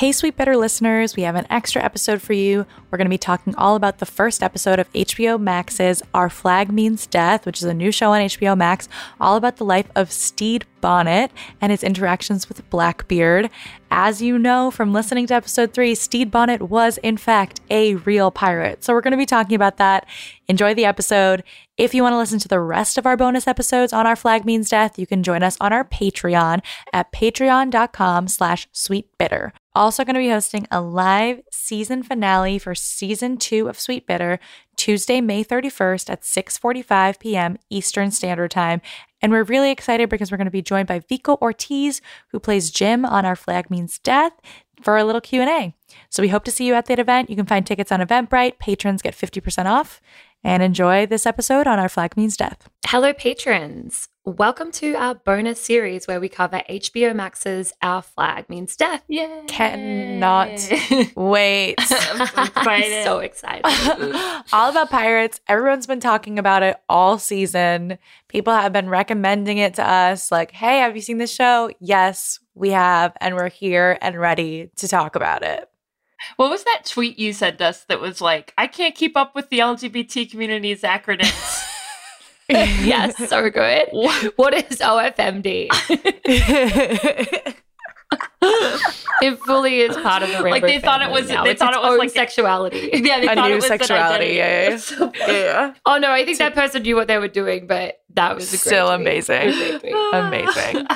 Hey, Sweet Bitter listeners, we have an extra episode for you. We're going to be talking all about the first episode of HBO Max's Our Flag Means Death, which is a new show on HBO Max, all about the life of Stede Bonnet and his interactions with Blackbeard. As you know from listening to episode three, Stede Bonnet was, in fact, a real pirate. So we're going to be talking about that. Enjoy the episode. If you want to listen to the rest of our bonus episodes on Our Flag Means Death, you can join us on our Patreon at patreon.com slash sweetbitter. Also going to be hosting a live season finale for season two of Sweet Bitter Tuesday, May 31st at 6:45 p.m. Eastern Standard Time. And we're really excited because we're going to be joined by Vico Ortiz, who plays Jim on Our Flag Means Death, for a little Q&A. So we hope to see you at that event. You can find tickets on Eventbrite. Patrons get 50% off. And enjoy this episode on Our Flag Means Death. Hello, patrons. Welcome to our bonus series where we cover HBO Max's Our Flag Means Death. Yeah. Cannot wait. I'm so excited. all about pirates. Everyone's been talking about it all season. People have been recommending it to us like, hey, have you seen this show? Yes, we have. And we're here and ready to talk about it. What was that tweet you sent us that was like, I can't keep up with the LGBT community's acronyms? yes, so good. What is OFMD? it fully is part of the rainbow like they thought it was now. they it's thought it was like sexuality yeah they A thought new it was sexuality, yeah, yeah. yeah. oh no i think that person knew what they were doing but that was a great Still tweet. amazing. It was a great tweet. Amazing.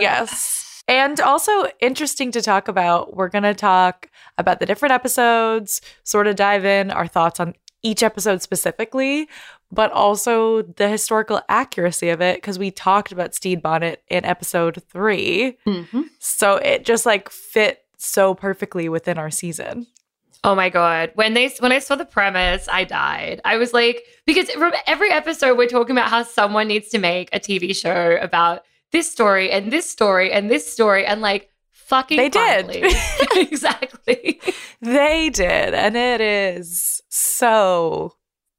yes. And also interesting to talk about. We're going to talk about the different episodes, sort of dive in our thoughts on each episode specifically, but also the historical accuracy of it because we talked about Stede Bonnet in episode 3. Mhm. So it just like fit so perfectly within our season. Oh my god! When they when I saw the premise, I died. I was like, because from every episode we're talking about how someone needs to make a TV show about this story and this story and this story, and like fucking They did. exactly. They did. And it is so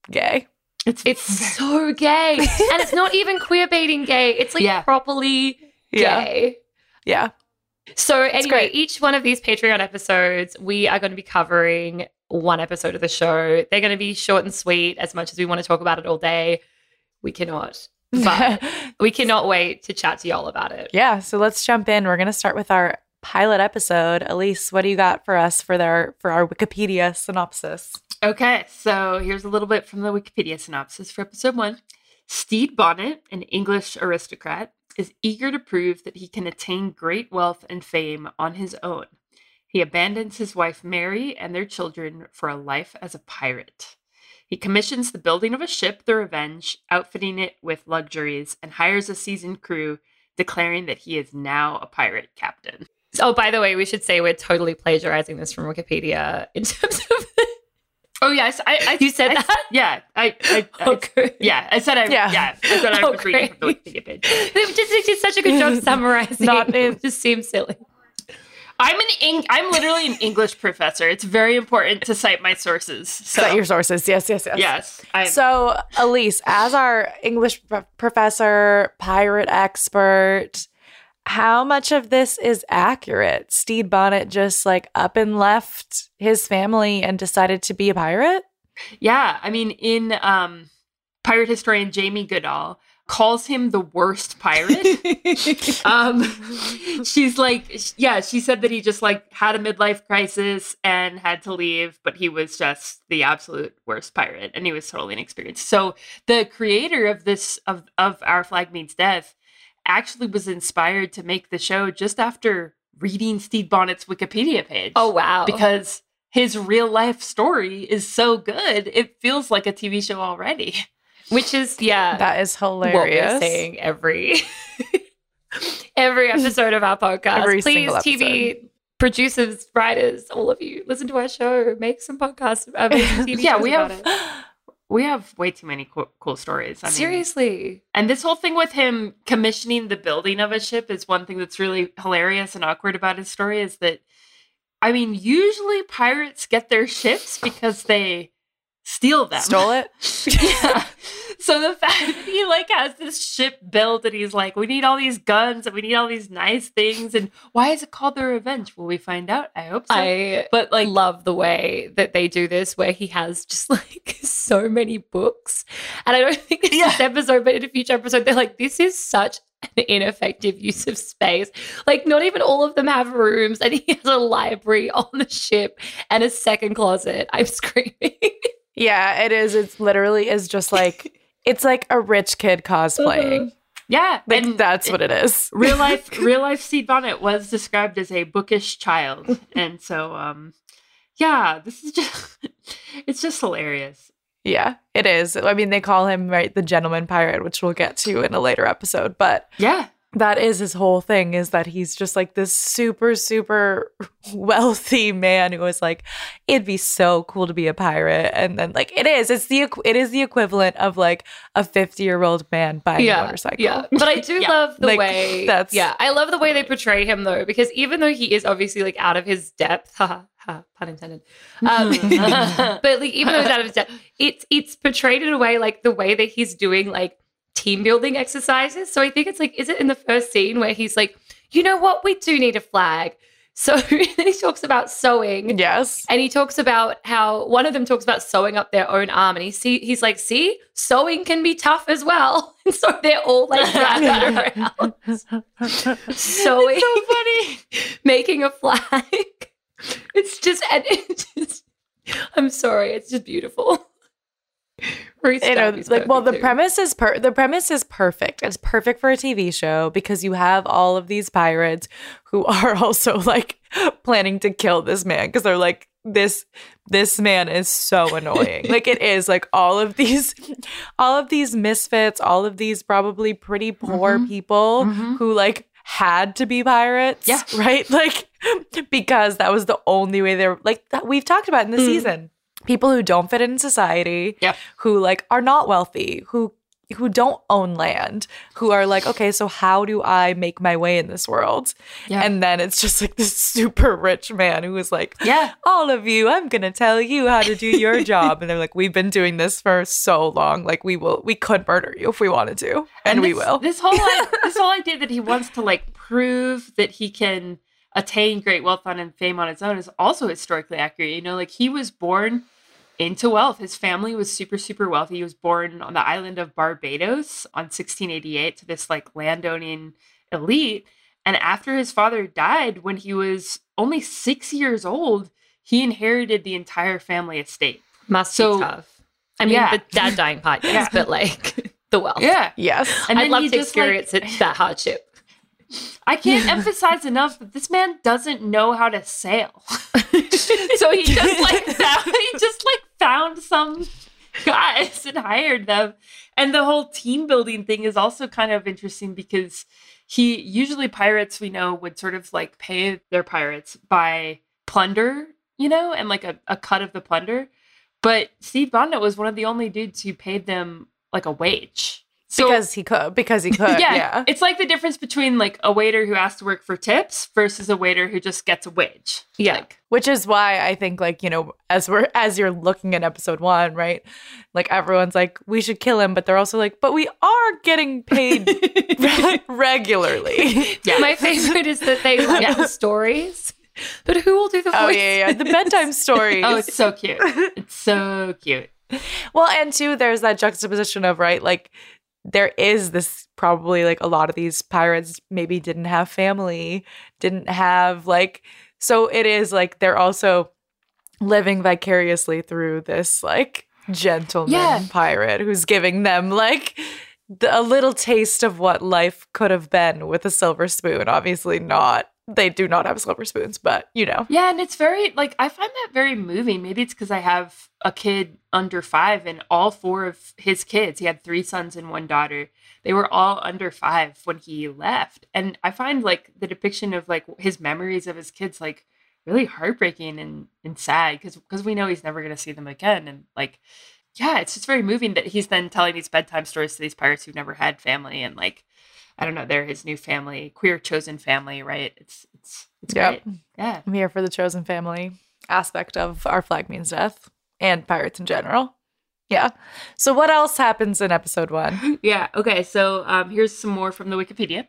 gay. it's It's so gay, and it's not even queer baiting gay. It's like Yeah. properly gay. Yeah. So anyway, each one of these Patreon episodes, we are going to be covering one episode of the show. They're going to be short and sweet. As much as we want to talk about it all day, we cannot. But we cannot wait to chat to y'all about it. Yeah, so let's jump in. We're gonna start with our pilot episode. Elise, what do you got for us for their for our Wikipedia synopsis? Okay, so here's a little bit from the Wikipedia synopsis for episode one. Stede Bonnet, an English aristocrat, is eager to prove that he can attain great wealth and fame on his own. He abandons his wife Mary and their children for a life as a pirate. He commissions the building of a ship, the Revenge, outfitting it with luxuries, and hires a seasoned crew, declaring that he is now a pirate captain. Oh, by the way, we should say we're totally plagiarizing this from Wikipedia in terms of. Oh yes, I, I You said I- that? Yeah, I, I, I oh, Okay. yeah, I said I Yeah. yeah, I said I Oh, was reading from the. Wikipedia page. It just it did such a good job summarizing. Not it just seems silly. I'm an Eng- I'm literally an English professor. It's very important to cite my sources. So Cite your sources. Yes, yes, yes. yes, I, So, Elise, as our English pro- professor, pirate expert, how much of this is accurate? Stede Bonnet just like up and left his family and decided to be a pirate? yeah. I mean, in um, pirate historian Jamie Goodall calls him the worst pirate. um, she's like, yeah, she said that he just like had a midlife crisis and had to leave, but he was just the absolute worst pirate, and he was totally inexperienced. So the creator of this of of Our Flag Means Death actually was inspired to make the show just after reading Stede Bonnet's Wikipedia page. Oh wow! because his real life story is so good, it feels like a TV show already. Which is yeah, That is hilarious. what we're hilarious. saying every every episode of our podcast. Every Please, TV producers, writers, all of you, listen to our show. Make some podcasts. Uh, make some TV yeah, shows we about have it. we have way too many cool, cool stories. I mean, seriously. And this whole thing with him commissioning the building of a ship is one thing that's really hilarious and awkward about his story is that I mean, usually pirates get their ships because they steal them. Stole it. yeah. So the fact that he like has this ship built and he's like, we need all these guns and we need all these nice things. And why is it called the Revenge? Will we find out? I hope so. I but like, love the way that they do this, where he has just like so many books. And I don't think it's Yeah. this episode, but in a future episode, they're like, this is such an ineffective use of space. Like, not even all of them have rooms, and he has a library on the ship and a second closet. I'm screaming. Yeah, it is. It literally is just like it's like a rich kid cosplaying. yeah, Like and that's what it is. real life real life Stede Bonnet was described as a bookish child. And so um yeah, this is just it's just hilarious. Yeah, it is. I mean, they call him right the gentleman pirate, which we'll get to in a later episode. But Yeah. That is his whole thing is that he's just like this super super wealthy man who is like it'd be so cool to be a pirate and then like it is it's the it is the equivalent of like a 50 year old man buying a motorcycle Yeah, but I do Yeah. love the Like, way that's- yeah, I love the way they portray him though, because even though he is obviously like out of his depth, ha, pun intended. Um, but like even though he's out of his depth, it's it's portrayed in a way like the way that he's doing like team building exercises. So I think it's like, is it in the first scene where he's like, you know what, we do need a flag. So then he talks about sewing. yes And he talks about how one of them talks about sewing up their own arm, and he see he's like, "See, sewing can be tough as well." And so they're all like gathered around sewing, so funny. making a flag. It's just, and it's just, I'm sorry, it's just beautiful. You know like well the too. premise is per the premise is perfect it's perfect for a tv show because you have all of these pirates who are also like planning to kill this man because they're like this this man is so annoying like it is like all of these all of these misfits all of these probably pretty poor Mhm. people Mhm. who like had to be pirates Yeah. right like because that was the only way they're like that we've talked about in the Mm. season people who don't fit in society Yep. who like are not wealthy who who don't own land who are like okay so how do i make my way in this world Yeah. and then it's just like this super rich man who is like yeah. all of you i'm gonna tell you how to do your job and they're like we've been doing this for so long like we will we could murder you if we wanted to and, we this, will This whole this whole idea that he wants to like prove that he can attain great wealth on and fame on his own is also historically accurate. You know, like he was born into wealth. His family was super super wealthy. He was born on the island of Barbados on 1688 to this like landowning elite. And after his father died when he was only 6 years old, he inherited the entire family estate. must so- be tough. I mean, Yeah. the dad dying part, yes, Yeah. but like the wealth. Yeah. yes And I'd love to just, like- experience it, that hardship. I can't emphasize enough that this man doesn't know how to sail. so he just like found, he just like found some guys and hired them. And the whole team building thing is also kind of interesting because he usually pirates we know would sort of like pay their pirates by plunder, you know, and like a, a cut of the plunder. But Stede Bonnet was one of the only dudes who paid them like a wage. So because he could because he could yeah, yeah, It's like the difference between like a waiter who has to work for tips versus a waiter who just gets a wage. Yeah. Like, which is why i think like you know as we're as you're looking at episode one right like everyone's like we should kill him but they're also like but we are getting paid re- regularly yeah. My favorite is that they love Yeah. the stories, but who will do the oh yeah, yeah the bedtime stories oh, it's so cute. It's so cute. well and two there's that juxtaposition of right like there is this probably like a lot of these pirates maybe didn't have family didn't have like so it is like they're also living vicariously through this like gentleman Yeah. pirate who's giving them like the, a little taste of what life could have been with a silver spoon obviously not they do not have silver spoons but you know Yeah, and it's very like I find that very moving. Maybe it's because I have a kid under five, and all four of his kids, he had three sons and one daughter. They were all under five when he left, and I find like the depiction of like his memories of his kids like really heartbreaking and and sad because because we know he's never gonna see them again, and like yeah, it's just very moving that he's then telling these bedtime stories to these pirates who've never had family and like. I don't know. They're his new family, queer chosen family, right? It's it's it's Yep. great. Yeah. i'm here for the chosen family aspect of our flag means death and pirates in general. Yeah. So what else happens in episode one? Yeah. Okay. So um, here's some more from the Wikipedia.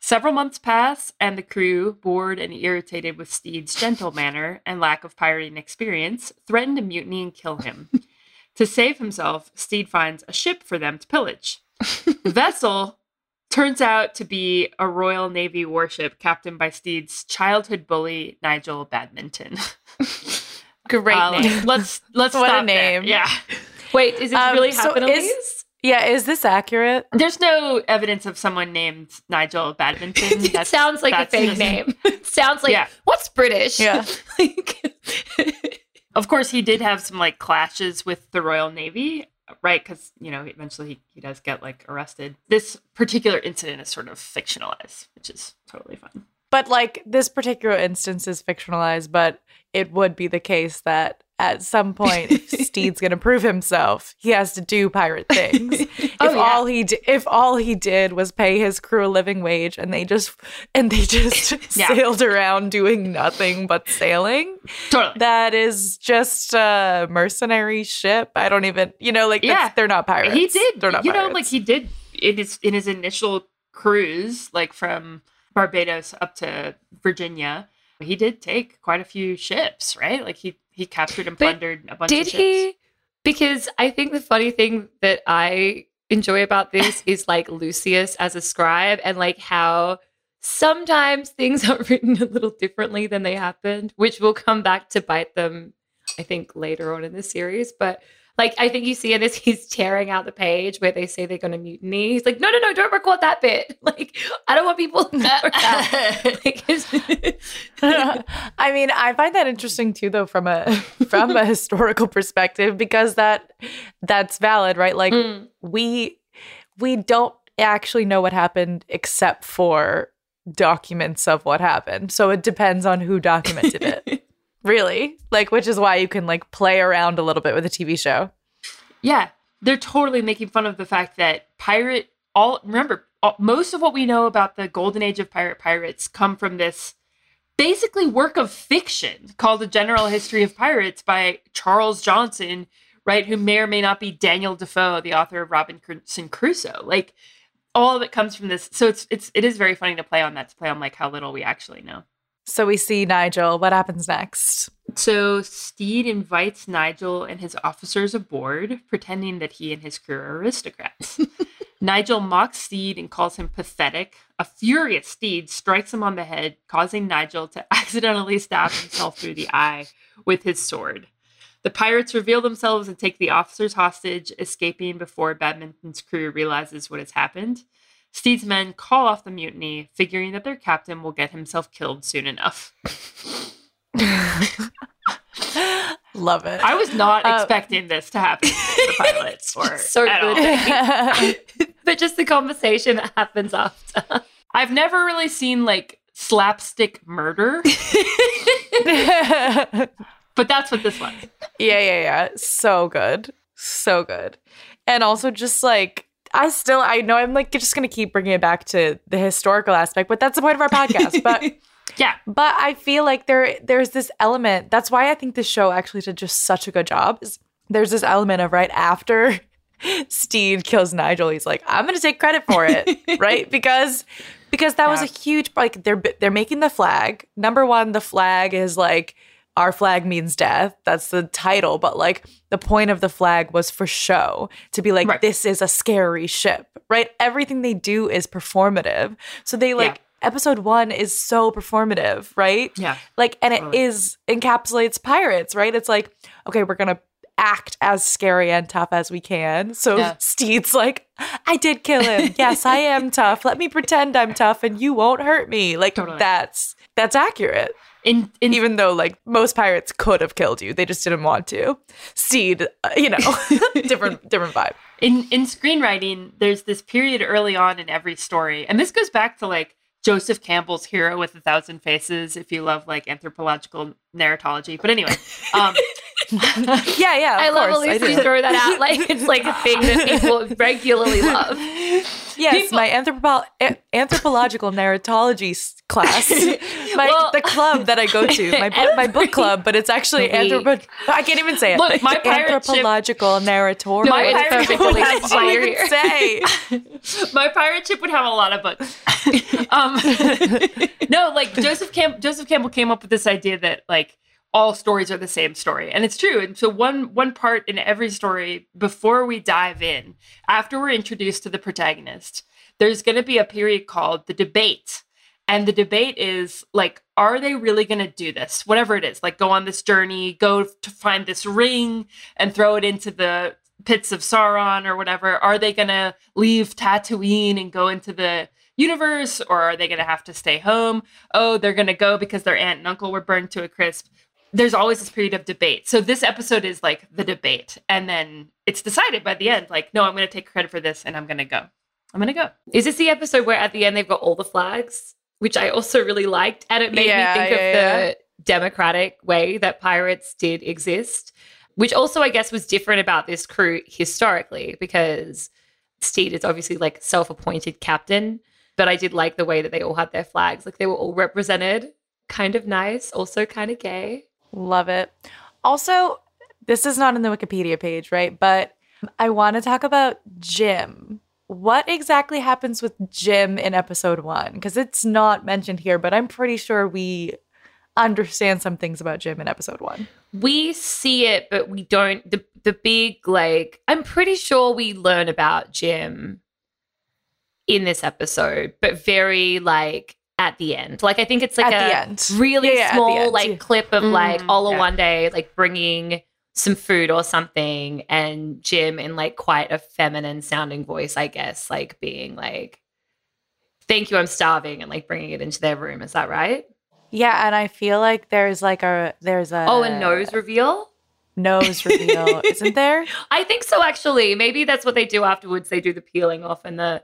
Several months pass, and the crew, bored and irritated with Stede's gentle manner and lack of pirating experience, threaten to mutiny and kill him. to save himself, Stede finds a ship for them to pillage. the vessel turns out to be a Royal Navy warship captained by Stede's childhood bully, Nigel Badminton. Great Uh, name. Let's let's What a stop there. Yeah. Wait, is this Um, really so happening? is- Yeah, is this accurate? There's no evidence of someone named Nigel Badminton. it sounds like a fake just- name. sounds like Yeah. what's British? Yeah. Like- Of course, he did have some like clashes with the Royal Navy, right? Because you know, eventually he, he does get like arrested. This particular incident is sort of fictionalized, which is totally fun. But like this particular instance is fictionalized, but it would be the case that at some point, if Stede's going to prove himself, he has to do pirate things. Oh, if Oh, yeah. all he di- if all he did was pay his crew a living wage, and they just and they just Yeah. sailed around doing nothing but sailing, Totally. that is just a mercenary ship. I don't even, you know, like Yeah. they're not pirates. he did. They're not you know, pirates. like he did in his in his initial cruise, like from Barbados up to Virginia. He did take quite a few ships, right? Like he he captured and But plundered a bunch Did of ships. he? Because I think the funny thing that I enjoy about this is like Lucius as a scribe and like how sometimes things are written a little differently than they happened, which will come back to bite them, I think, later on in the series. But like, I think you see in this, he's tearing out the page where they say they're going to mutiny. He's like, no, no, no, don't record that bit. Like, I don't want people to know that. Like, I mean, I find that interesting too, though, from a from a historical perspective, because that that's valid, right? Like Mm. we we don't actually know what happened except for documents of what happened. So it depends on who documented it. Really, like, which is why you can like play around a little bit with a TV show. Yeah, they're totally making fun of the fact that pirate all remember all, most of what we know about the golden age of pirate pirates come from this basically work of fiction called A General History of Pirates by Charles Johnson, right, who may or may not be Daniel Defoe, the author of Robinson Crusoe. Like all of it comes from this. So it's it's it is very funny to play on that to play on like how little we actually know. So we see Nigel. What happens next? So Stede invites Nigel and his officers aboard, pretending that he and his crew are aristocrats. Nigel mocks Stede and calls him pathetic. A furious Stede strikes him on the head, causing Nigel to accidentally stab himself through the eye with his sword. The pirates reveal themselves and take the officers hostage, escaping before Badminton's crew realizes what has happened. Stede's men call off the mutiny, figuring that their captain will get himself killed soon enough. Love it. I was not Uh, expecting this to happen to the pilots or So at good. all. but just the conversation that happens after. I've never really seen like slapstick murder, but that's what this was. Yeah, yeah, yeah. So good. So good. And also just like I still I know I'm like just going to keep bringing it back to the historical aspect, but that's the point of our podcast. But Yeah. but I feel like there there's this element. That's why I think this show actually did just such a good job. Is there's this element of right after Stede kills Nigel, he's like, I'm gonna take credit for it, right? Because because that was a huge like they're they're making the flag. Number one, the flag is like our flag means death. That's the title, but like the point of the flag was for show to be like Right. this is a scary ship, right? Everything they do is performative. So they like episode 1 is so performative, right? Yeah. Like and it Totally. is encapsulates pirates, right? It's like okay, we're going to act as scary and tough as we can. So Yeah. Stede's like, I did kill him. Yes, I am tough. Let me pretend I'm tough and you won't hurt me. Like Totally. that's that's accurate. In in Even though like most pirates could have killed you, they just didn't want to. seed uh, you know, different different vibe. in in screenwriting, there's this period early on in every story, and this goes back to like Joseph Campbell's Hero with a Thousand Faces. If you love like anthropological narratology, but anyway, um, Yeah, yeah. I love course, at least you throw that out like it's like a thing that people regularly love. yes, People- my anthropo- a- anthropological narratology class, my Well- the club that I go to, my book, my book club, but it's actually anthropo. I can't even say it. Look, my ship- anthropological narrator. No, My pirate ship would have I fine. can't You're even say. my pirate ship would have a lot of books. um, no, like Joseph Camp Joseph Campbell came up with this idea that like all stories are the same story, and it's true. And so one one part in every story before we dive in, after we're introduced to the protagonist, there's going to be a period called the debate. And the debate is like, are they really going to do this? Whatever it is, like go on this journey, go to find this ring and throw it into the pits of Sauron or whatever. Are they going to leave Tatooine and go into the universe or are they going to have to stay home? Oh, they're going to go because their aunt and uncle were burned to a crisp. There's always this period of debate. So this episode is like the debate. And then it's decided by the end, like, no, I'm going to take credit for this and I'm going to go. I'm going to go. Is this the episode where at the end they've got all the flags, which I also really liked, and it made Yeah, me think yeah, of the democratic way that pirates did exist, which also I guess was different about this crew historically because Stede is obviously like self-appointed captain, but I did like the way that they all had their flags, like they were all represented, kind of nice, also kind of gay. Love it. Also, this is not in the Wikipedia page, right? But I want to talk about Jim. What exactly happens with Jim in episode one? Because it's not mentioned here, but I'm pretty sure we understand some things about Jim in episode one. we see it, but we don't. The the big like, I'm pretty sure we learn about Jim in this episode, but very like at the end. Like I think it's like At a the end. really Yeah, yeah, at the small end, like clip of like Mm, Ola yeah. one day like bringing some food or something, and Jim in like quite a feminine sounding voice, I guess, like being like. Thank you, I'm starving, and like bringing it into their room. Is that right? Yeah, and I feel like there's like a there's a oh, a nose reveal. nose reveal, isn't there? I think so, actually. Maybe that's what they do afterwards. They do the peeling off and the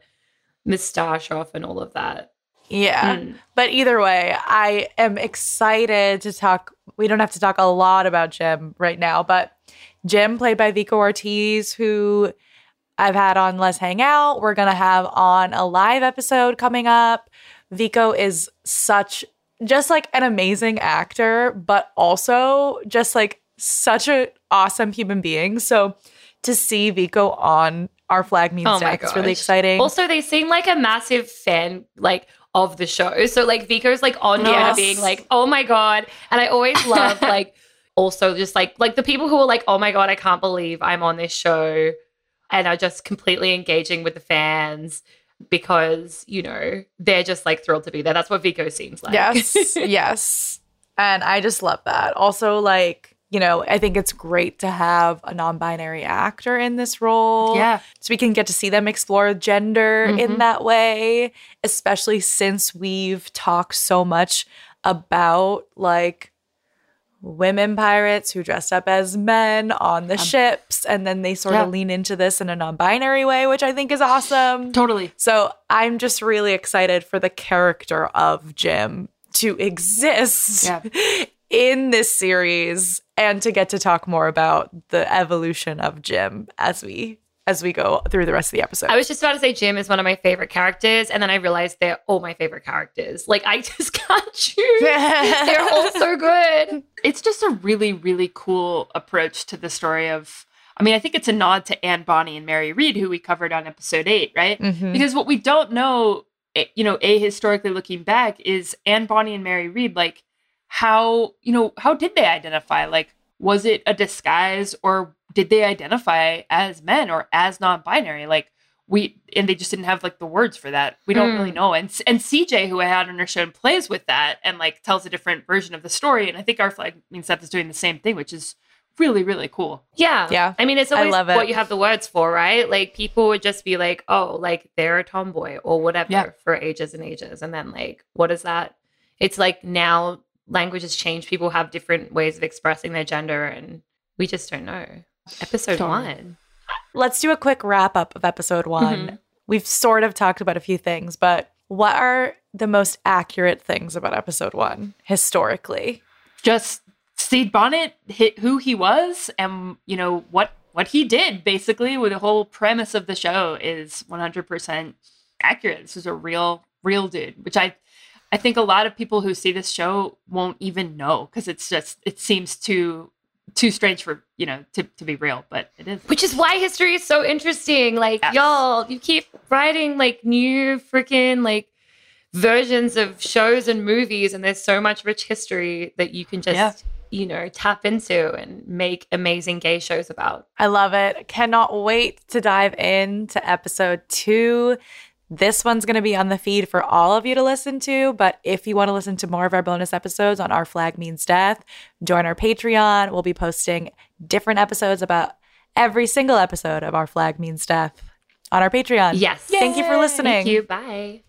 moustache off and all of that. Yeah. Mm. But either way, I am excited to talk. We don't have to talk a lot about Jim right now, but Jim, played by Vico Ortiz, who I've had on Let's Hang Out. We're going to have on a live episode coming up. Vico is such, just like an amazing actor, but also just like such an awesome human being. So to see Vico on Our Flag Means Oh is really exciting. Also, they seem like a massive fan, like of the show. So like Vico's like on Yes. being like, "Oh my god!" And I always love like also just like like the people who are like, "Oh my god, I can't believe I'm on this show," and are just completely engaging with the fans because you know they're just like thrilled to be there. That's what Vico seems like. Yes, yes. And I just love that. Also, like, you know, I think it's great to have a non binary actor in this role. Yeah. So we can get to see them explore gender in Mhm. that way, especially since we've talked so much about like women pirates who dressed up as men on the ships. And then they sort yeah. of lean into this in a non binary way, which I think is awesome. Totally. So I'm just really excited for the character of Jim to exist Yeah. in this series and to get to talk more about the evolution of Jim as we as we go through the rest of the episode. I was just about to say Jim is one of my favorite characters, and then I realized they're all my favorite characters. Like I just can't choose. they're all so good. It's just a really, really cool approach to the story of. I mean, I think it's a nod to Anne Bonny and Mary Read, who we covered on episode eight, right? Mhm. Because what we don't know, eh, you know, a historically looking back, is Anne Bonny and Mary Read, like how, you know, how did they identify? Like, was it a disguise or did they identify as men or as non-binary? Like we and they just didn't have like the words for that. We don't Hmm. really know. And and CJ, who I had on her show, plays with that and like tells a different version of the story. And I think our flag means death is doing the same thing, which is really, really cool. Yeah. Yeah. I mean, it's I always love it. what you have the words for, right? Like people would just be like, oh, like they're a tomboy or whatever Yeah. for ages and ages. And then like, what is that? It's like now language has changed. People have different ways of expressing their gender and we just don't know. Episode Totally. one. Let's do a quick wrap up of episode one. Mhm. We've sort of talked about a few things, but what are the most accurate things about episode one historically? Just Stede Bonnet hit who he was and you know what what he did basically with the whole premise of the show is 100% accurate. This is a real, real dude, which I, I think a lot of people who see this show won't even know because it's just it seems too too strange for you know to, to be real but it is. Which is why history is so interesting. Like yes. y'all you keep writing like new freaking like versions of shows and movies and there's so much rich history that you can just yeah. you know tap into and make amazing gay shows about. I love it. Cannot wait to dive into episode two this one's going to be on the feed for all of you to listen to. But if you want to listen to more of our bonus episodes on Our Flag Means Death, join our Patreon. We'll be posting different episodes about every single episode of Our Flag Means Death on our Patreon. Yes. Yay! Thank you for listening. Thank you. Bye.